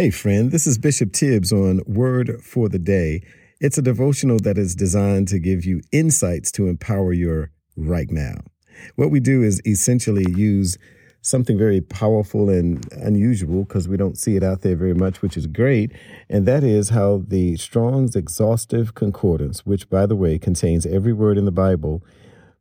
Hey, friend, this is Bishop Tibbs on Word for the Day. It's a devotional that is designed to give you insights to empower your right now. What we do is essentially use something very powerful and unusual because we don't see it out there very much, which is great. And that is how the Strong's Exhaustive Concordance, which, by the way, contains every word in the Bible,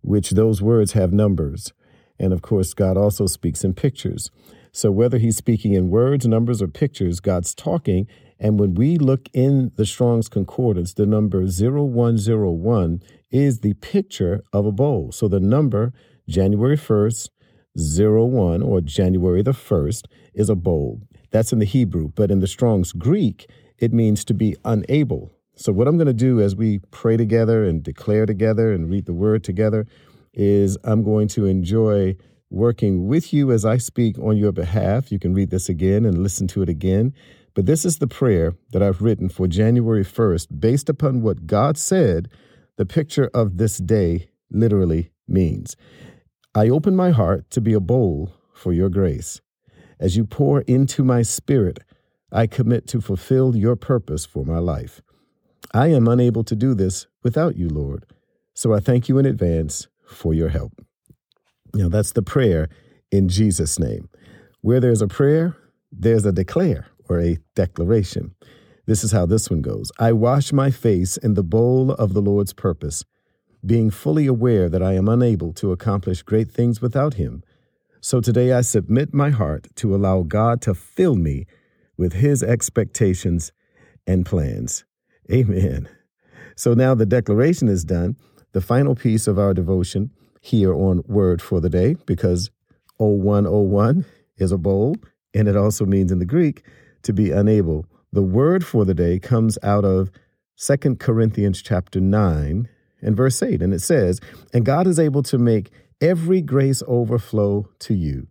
which those words have numbers. And of course, God also speaks in pictures. So whether he's speaking in words, numbers, or pictures, God's talking. And when we look in the Strong's Concordance, the number 0101 is the picture of a bowl. So the number January 1st, 01 or January the 1st is a bowl. That's in the Hebrew, but in the Strong's Greek, it means to be unable. So, what I'm going to do as we pray together and declare together and read the word together is I'm going to enjoy working with you as I speak on your behalf. You can read this again and listen to it again. But this is the prayer that I've written for January 1st, based upon what God said the picture of this day literally means. I open my heart to be a bowl for your grace. As you pour into my spirit, I commit to fulfill your purpose for my life. I am unable to do this without you, Lord, so I thank you in advance for your help. Now, that's the prayer in Jesus' name. Where there's a prayer, there's a declare or a declaration. This is how this one goes I wash my face in the bowl of the Lord's purpose, being fully aware that I am unable to accomplish great things without Him. So today I submit my heart to allow God to fill me with His expectations and plans. Amen. So now the declaration is done. The final piece of our devotion here on Word for the Day because 0101 is a bowl, and it also means in the Greek to be unable. The word for the day comes out of Second Corinthians chapter 9 and verse 8, and it says, And God is able to make every grace overflow to you,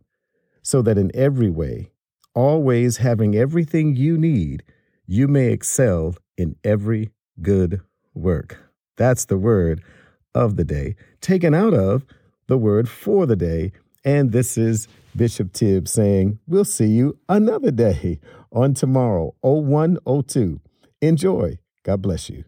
so that in every way, always having everything you need, you may excel in every good work. That's the word of the day, taken out of the word for the day. And this is Bishop Tibbs saying, We'll see you another day on tomorrow, 0102. Enjoy. God bless you.